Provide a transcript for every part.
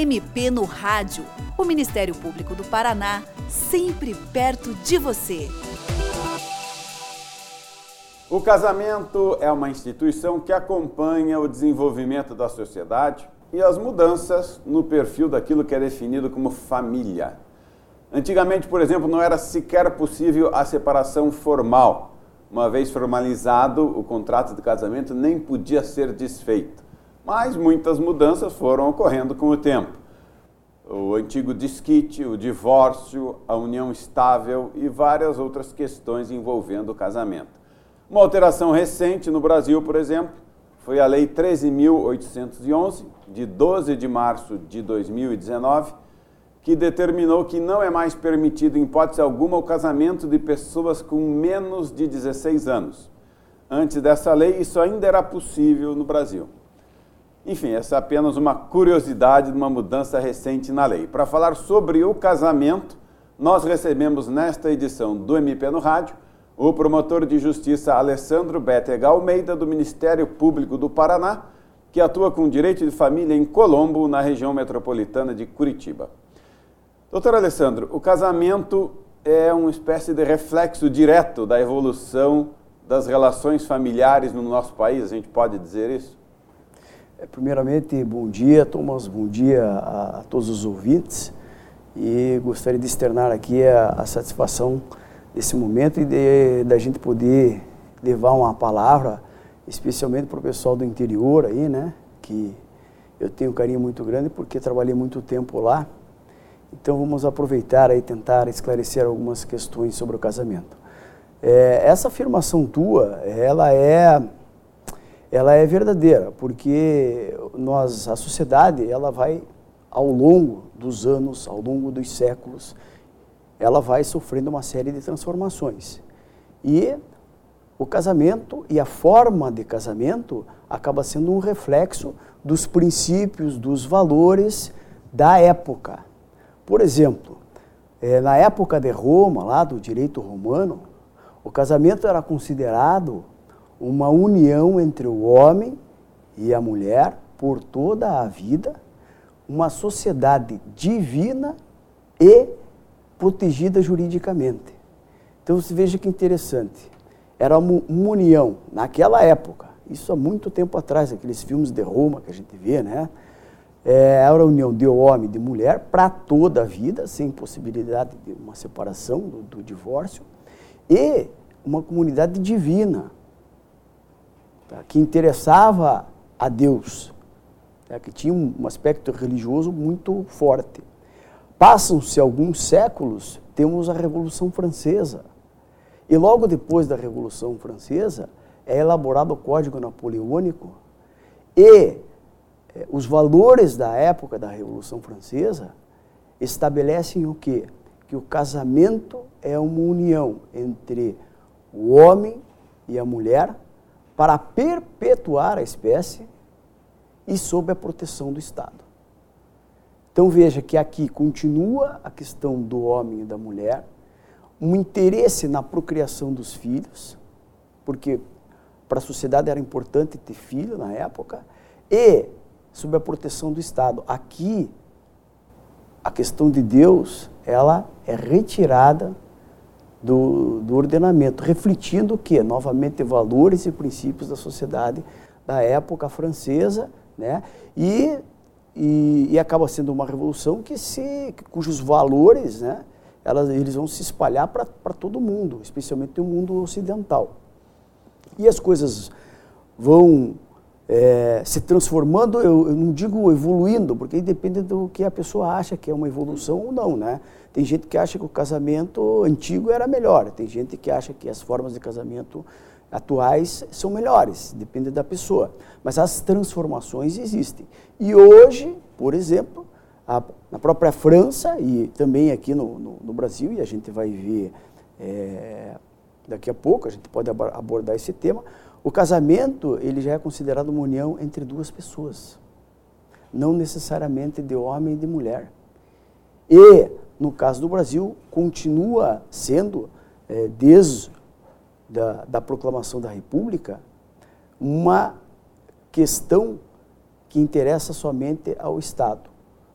MP no Rádio. O Ministério Público do Paraná, sempre perto de você. O casamento é uma instituição que acompanha o desenvolvimento da sociedade e as mudanças no perfil daquilo que é definido como família. Antigamente, por exemplo, não era sequer possível a separação formal. Uma vez formalizado, o contrato de casamento nem podia ser desfeito. Mas muitas mudanças foram ocorrendo com o tempo. O antigo disquite, o divórcio, a união estável e várias outras questões envolvendo o casamento. Uma alteração recente no Brasil, por exemplo, foi a Lei 13.811, de 12 de março de 2019, que determinou que não é mais permitido, em hipótese alguma, o casamento de pessoas com menos de 16 anos. Antes dessa lei, isso ainda era possível no Brasil. Enfim, essa é apenas uma curiosidade de uma mudança recente na lei. Para falar sobre o casamento, nós recebemos nesta edição do MP no Rádio o promotor de justiça Alessandro Betega Almeida, do Ministério Público do Paraná, que atua com direito de família em Colombo, na região metropolitana de Curitiba. Doutor Alessandro, o casamento é uma espécie de reflexo direto da evolução das relações familiares no nosso país, a gente pode dizer isso? É, primeiramente, bom dia, Thomas, bom dia a, a todos os ouvintes e gostaria de externar aqui a, a satisfação desse momento e de, da gente poder levar uma palavra, especialmente para o pessoal do interior aí, né? Que eu tenho um carinho muito grande porque trabalhei muito tempo lá. Então vamos aproveitar e tentar esclarecer algumas questões sobre o casamento. É, essa afirmação tua, ela é, ela é verdadeira, porque nós, a sociedade, ela vai ao longo dos anos, ao longo dos séculos, ela vai sofrendo uma série de transformações. E o casamento e a forma de casamento acaba sendo um reflexo dos princípios, dos valores da época. Por exemplo, eh, na época de Roma, lá do direito romano, o casamento era considerado uma união entre o homem e a mulher por toda a vida, uma sociedade divina e protegida juridicamente. Então você veja que interessante. Era uma, união naquela época, isso há muito tempo atrás, aqueles filmes de Roma que a gente vê, né? É, era a união de homem e de mulher para toda a vida, sem possibilidade de uma separação, do, do divórcio, e uma comunidade divina? Que interessava a Deus, tá? que tinha um aspecto religioso muito forte. Passam-se alguns séculos, temos a Revolução Francesa. E logo depois da Revolução Francesa é elaborado o Código Napoleônico e eh, os valores da época da Revolução Francesa estabelecem o quê? Que o casamento é uma união entre o homem e a mulher para perpetuar a espécie e sob a proteção do Estado. Então veja que aqui continua a questão do homem e da mulher, um interesse na procriação dos filhos, porque para a sociedade era importante ter filho na época, e sob a proteção do Estado. Aqui a questão de Deus, ela é retirada do, do ordenamento, refletindo o que? Novamente valores e princípios da sociedade da época francesa, né? E e, e, acaba sendo uma revolução que se, cujos valores, né, elas, eles vão se espalhar para todo mundo, especialmente no mundo ocidental. E as coisas vão é, se transformando, eu, eu, não digo evoluindo, porque depende do que a pessoa acha que é uma evolução ou não, né? Tem gente que acha que o casamento antigo era melhor, tem gente que acha que as formas de casamento atuais são melhores, depende da pessoa. Mas as transformações existem. E hoje, por exemplo, a, na própria França e também aqui no, no, no Brasil, e a gente vai ver é, daqui a pouco, a gente pode abordar esse tema, o casamento ele já é considerado uma união entre duas pessoas, não necessariamente de homem e de mulher. E, no caso do Brasil, continua sendo, é, desde da, da proclamação da República uma questão que interessa somente ao Estado.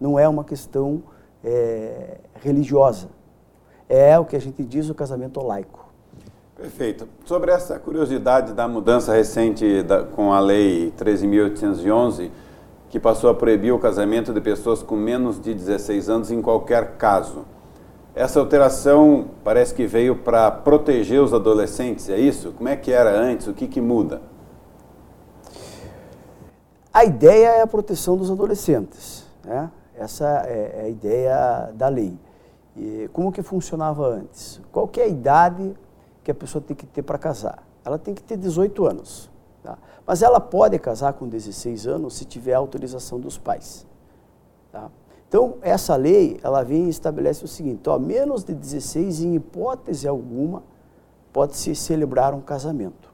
não é uma questão é, religiosa. É o que a gente diz o casamento laico. Perfeito. Sobre essa curiosidade da mudança recente da, com a Lei 13.811, que passou a proibir o casamento de pessoas com menos de 16 anos em qualquer caso. Essa alteração parece que veio para proteger os adolescentes, é isso? Como é que era antes? O que, que muda? A ideia é a proteção dos adolescentes. Né? Essa é, é a ideia da lei. E como que funcionava antes? Qual é idade que a pessoa tem que ter para casar? Ela tem que ter 18 anos. Tá? Mas ela pode casar com 16 anos se tiver autorização dos pais. Tá? Então, essa lei, ela vem e estabelece o seguinte, ó, menos de 16, em hipótese alguma, pode-se celebrar um casamento.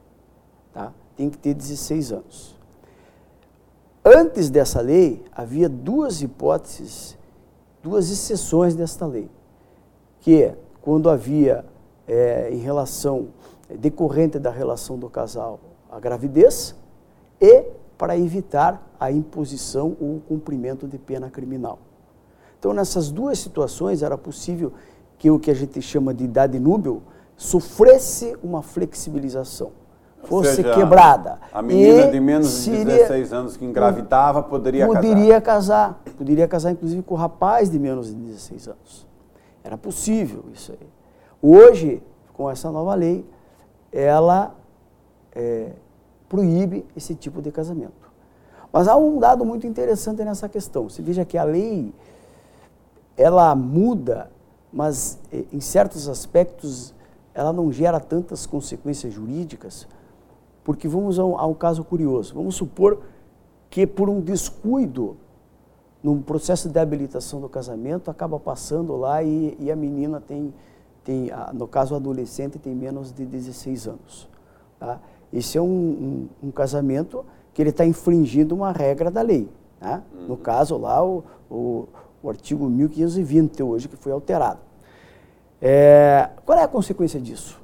Tá? Tem que ter 16 anos. Antes dessa lei, havia duas hipóteses, duas exceções desta lei, que é quando havia, é, em relação, decorrente da relação do casal, a gravidez, e para evitar a imposição ou o cumprimento de pena criminal. Então, nessas duas situações, era possível que o que a gente chama de idade núbil sofresse uma flexibilização, fosse seja, quebrada. A menina de menos de 16 anos que engravidava poderia, poderia casar. casar. Poderia casar, inclusive, com o rapaz de menos de 16 anos. Era possível isso aí. Hoje, com essa nova lei, ela é, proíbe esse tipo de casamento. Mas há um dado muito interessante nessa questão. Se veja que a lei ela muda, mas eh, em certos aspectos ela não gera tantas consequências jurídicas, porque vamos a um, a um caso curioso. Vamos supor que por um descuido no processo de habilitação do casamento acaba passando lá e, e a menina tem, tem, no caso o adolescente tem menos de 16 anos. Tá? Esse é um, um, um casamento que ele está infringindo uma regra da lei. Né? No uhum. caso lá, o, o, o artigo 1520 hoje, que foi alterado. É, qual é a consequência disso?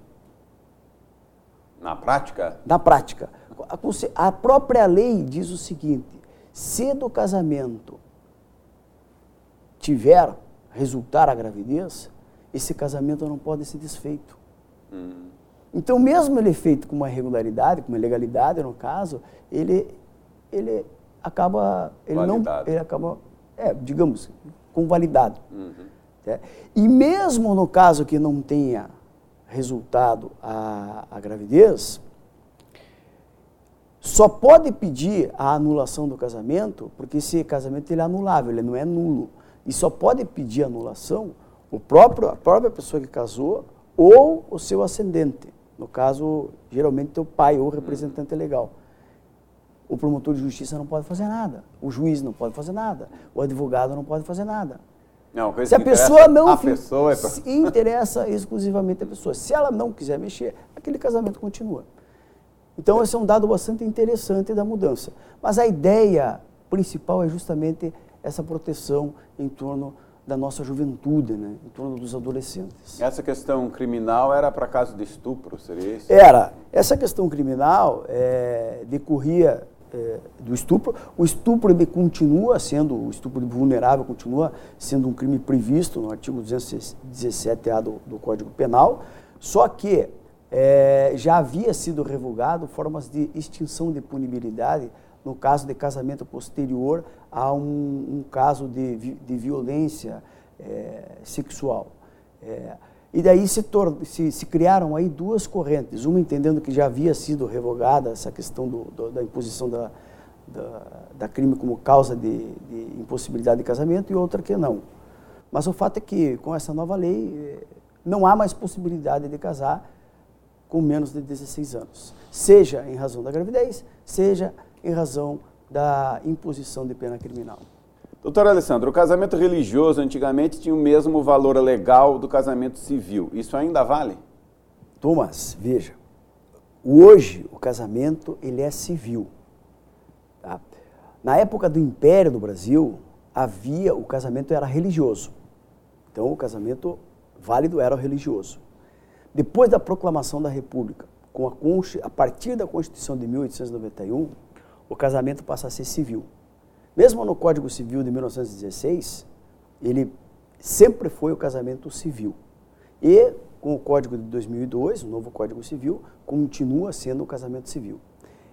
Na prática? Na prática. A, a própria lei diz o seguinte: se do casamento tiver resultar a gravidez, esse casamento não pode ser desfeito. Hum. Então, mesmo ele feito com uma irregularidade, com uma ilegalidade, no caso, ele, ele acaba, ele Validado. não, ele acaba é, digamos, convalidado. Uhum. É. E mesmo no caso que não tenha resultado a, a gravidez, só pode pedir a anulação do casamento, porque esse casamento ele é anulável, ele não é nulo. E só pode pedir anulação o próprio, a própria pessoa que casou ou o seu ascendente. No caso, geralmente, o pai ou representante legal o promotor de justiça não pode fazer nada, o juiz não pode fazer nada, o advogado não pode fazer nada. Não, se a pessoa não a pessoa é pra... se interessa exclusivamente a pessoa, se ela não quiser mexer, aquele casamento continua. Então esse é um dado bastante interessante da mudança. Mas a ideia principal é justamente essa proteção em torno da nossa juventude, né? em torno dos adolescentes. Essa questão criminal era para caso de estupro, seria isso? Era. Essa questão criminal é, decorria é, do estupro. O estupro ele continua sendo, o estupro vulnerável continua sendo um crime previsto no artigo 217A do, do Código Penal, só que é, já havia sido revogado formas de extinção de punibilidade no caso de casamento posterior a um, um caso de, de violência é, sexual. É, e daí se, se, se, criaram aí duas correntes, uma entendendo que já havia sido revogada essa questão do, do, da imposição da, da, da, crime como causa de, de, impossibilidade de casamento e outra que não. Mas o fato é que com essa nova lei eh, não há mais possibilidade de casar com menos de 16 anos, seja em razão da gravidez, seja em razão da imposição de pena criminal. Doutor Alessandro, o casamento religioso antigamente tinha o mesmo valor legal do casamento civil. Isso ainda vale? Thomas, veja. Hoje o casamento ele é civil. Tá? Na época do Império do Brasil, havia o casamento era religioso. Então o casamento válido era o religioso. Depois da proclamação da República, com a, a partir da Constituição de 1891, o casamento passa a ser civil. Mesmo no Código Civil de 1916, ele sempre foi o casamento civil. E com o Código de 2002, o novo Código Civil, continua sendo o casamento civil.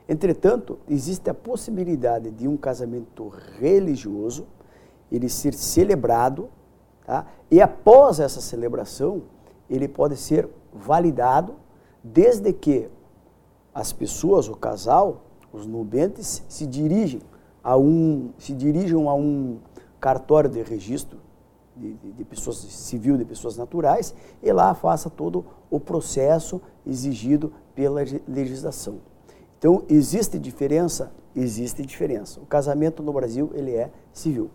Entretanto, existe a possibilidade de um casamento religioso ele ser celebrado, tá? e após essa celebração, ele pode ser validado desde que as pessoas, o casal, os nubentes, se dirigem a um, se dirijam a um cartório de registro de, de, de, pessoas civil, de pessoas naturais, e lá faça todo o processo exigido pela legislação. Então, existe diferença? Existe diferença. O casamento no Brasil, ele é civil.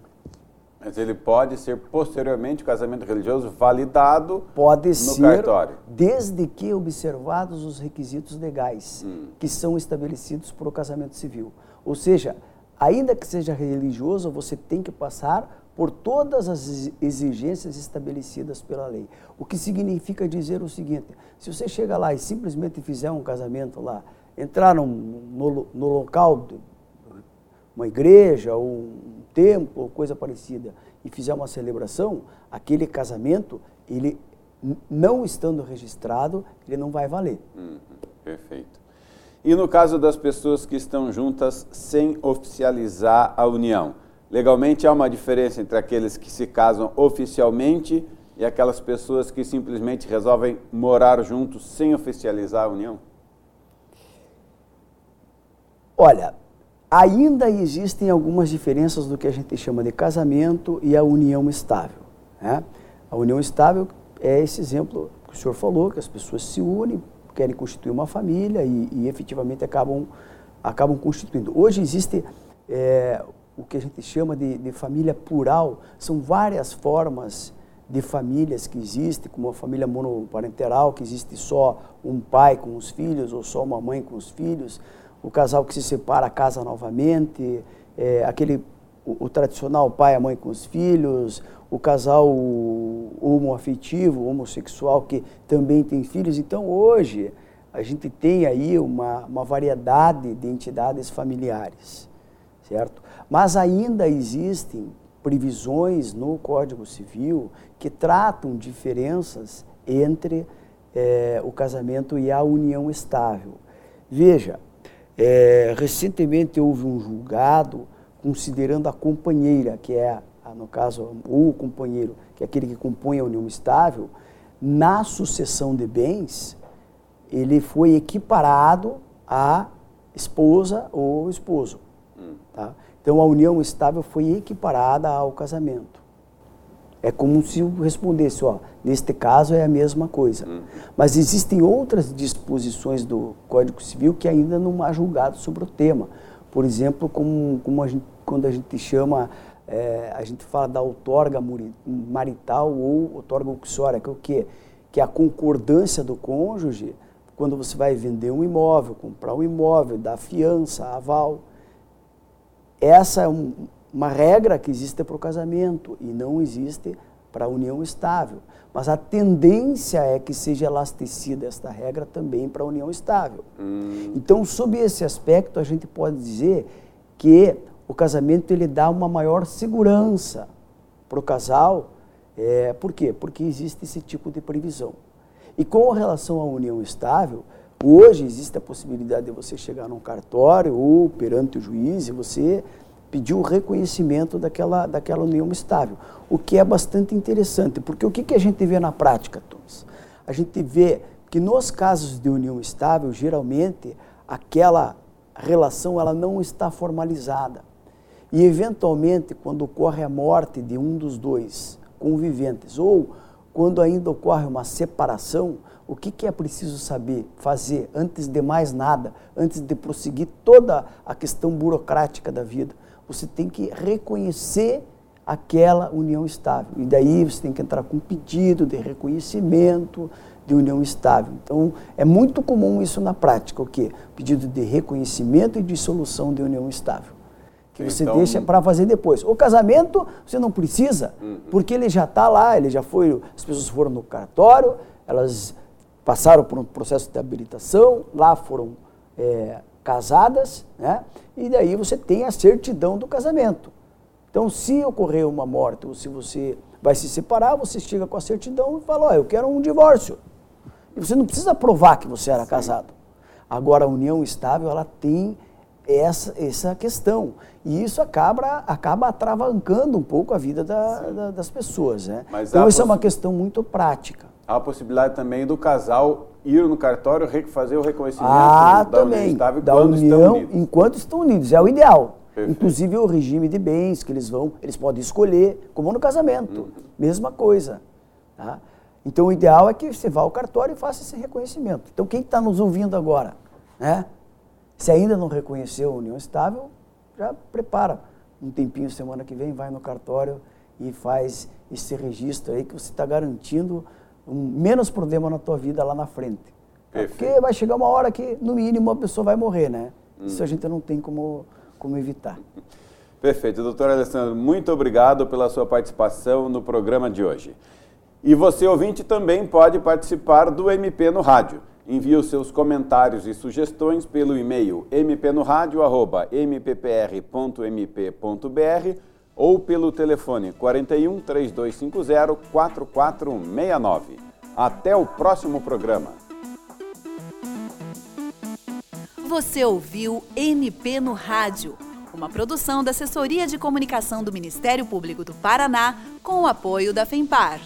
Mas ele pode ser posteriormente o casamento religioso validado pode no ser, cartório. Desde que observados os requisitos legais hum. que são estabelecidos para o casamento civil. Ou seja, ainda que seja religioso, você tem que passar por todas as exigências estabelecidas pela lei. O que significa dizer o seguinte: se você chega lá e simplesmente fizer um casamento lá, entrar num, no, no local, uma igreja ou um templo ou coisa parecida, e fizer uma celebração, aquele casamento, ele não estando registrado, ele não vai valer. Uhum, perfeito. E no caso das pessoas que estão juntas sem oficializar a união? Legalmente há uma diferença entre aqueles que se casam oficialmente e aquelas pessoas que simplesmente resolvem morar juntos sem oficializar a união? Olha, ainda existem algumas diferenças do que a gente chama de casamento e a união estável. Né? A união estável é esse exemplo que o senhor falou, que as pessoas se unem, querem constituir uma família e, e efetivamente acabam, acabam constituindo. Hoje existe é, o que a gente chama de, de, família plural, são várias formas de famílias que existem, como a família monoparenteral, que existe só um pai com os filhos ou só uma mãe com os filhos, o casal que se separa casa novamente, é, aquele o, o, tradicional pai e mãe com os filhos, o casal homoafetivo, homossexual que também tem filhos. Então hoje a gente tem aí uma, uma variedade de entidades familiares, certo? Mas ainda existem previsões no Código Civil que tratam diferenças entre é, o casamento e a união estável. Veja, é, recentemente houve um julgado considerando a companheira, que é, no caso, o companheiro, que é aquele que compõe a união estável, na sucessão de bens, ele foi equiparado à esposa ou esposo. Hum. Tá? Então a união estável foi equiparada ao casamento. É como se eu respondesse, ó, neste caso é a mesma coisa. Uhum. Mas existem outras disposições do Código Civil que ainda não há julgado sobre o tema. Por exemplo, como, como a gente, quando a gente chama, é, a gente fala da outorga marital ou outorga uxória, que é o quê? Que é a concordância do cônjuge quando você vai vender um imóvel, comprar um imóvel, dar fiança, aval. Essa é um, uma regra que existe para o casamento e não existe para a união estável. Mas a tendência é que seja elastecida esta regra também para a união estável. Hum. Então, sob esse aspecto, a gente pode dizer que o casamento ele dá uma maior segurança para o casal. É, por quê? Porque existe esse tipo de previsão. E com relação à união estável, hoje existe a possibilidade de você chegar num cartório ou perante o juiz e você pediu o reconhecimento daquela, daquela união estável, o que é bastante interessante, porque o que, que a gente vê na prática, Thomas? A gente vê que nos casos de união estável, geralmente, aquela relação ela não está formalizada. E, eventualmente, quando ocorre a morte de um dos dois conviventes, ou quando ainda ocorre uma separação, o que, que é preciso saber, fazer, antes de mais nada, antes de prosseguir toda a questão burocrática da vida? Você tem que reconhecer aquela união estável. E daí você tem que entrar com um pedido de reconhecimento de união estável. Então, é muito comum isso na prática, o quê? Pedido de reconhecimento e dissolução de união estável. Que você então... deixa para fazer depois. O casamento, você não precisa, uhum. porque ele já está lá, ele já foi, as pessoas foram no cartório, elas passaram por um processo de habilitação, lá foram é, casadas, né? E daí você tem a certidão do casamento. Então, se ocorrer uma morte ou se você vai se separar, você chega com a certidão e fala, ó, eu quero um divórcio. E você não precisa provar que você era Sim. casado. Agora, a união estável, ela tem essa, essa questão. E isso acaba, acaba atravancando um pouco a vida da, da, das pessoas. Né? Mas então, isso é uma questão muito prática. Há a possibilidade também do casal ir no cartório fazer o reconhecimento ah, da também, união estável da união, estão unidos. enquanto estão unidos. É o ideal. Perfeito. Inclusive o regime de bens que eles vão, eles podem escolher, como no casamento. Uhum. Mesma coisa. Tá? Então o ideal é que você vá ao cartório e faça esse reconhecimento. Então quem está nos ouvindo agora, né? Se ainda não reconheceu a união estável, já prepara um tempinho semana que vem, vai no cartório e faz esse registro aí que você está garantindo um menos problema na tua vida lá na frente. Porque vai chegar uma hora que, no mínimo, a pessoa vai morrer, né? Hum. Isso a gente não tem como, como evitar. Perfeito. Doutor Alessandro, muito obrigado pela sua participação no programa de hoje. E você, ouvinte, também pode participar do MP no Rádio. Envie os seus comentários e sugestões pelo e-mail mpnoradio.mppr.mp.br ou pelo telefone 41 3250 4469. Até o próximo programa. Você ouviu MP no Rádio, uma produção da Assessoria de Comunicação do Ministério Público do Paraná com o apoio da FEMPAR.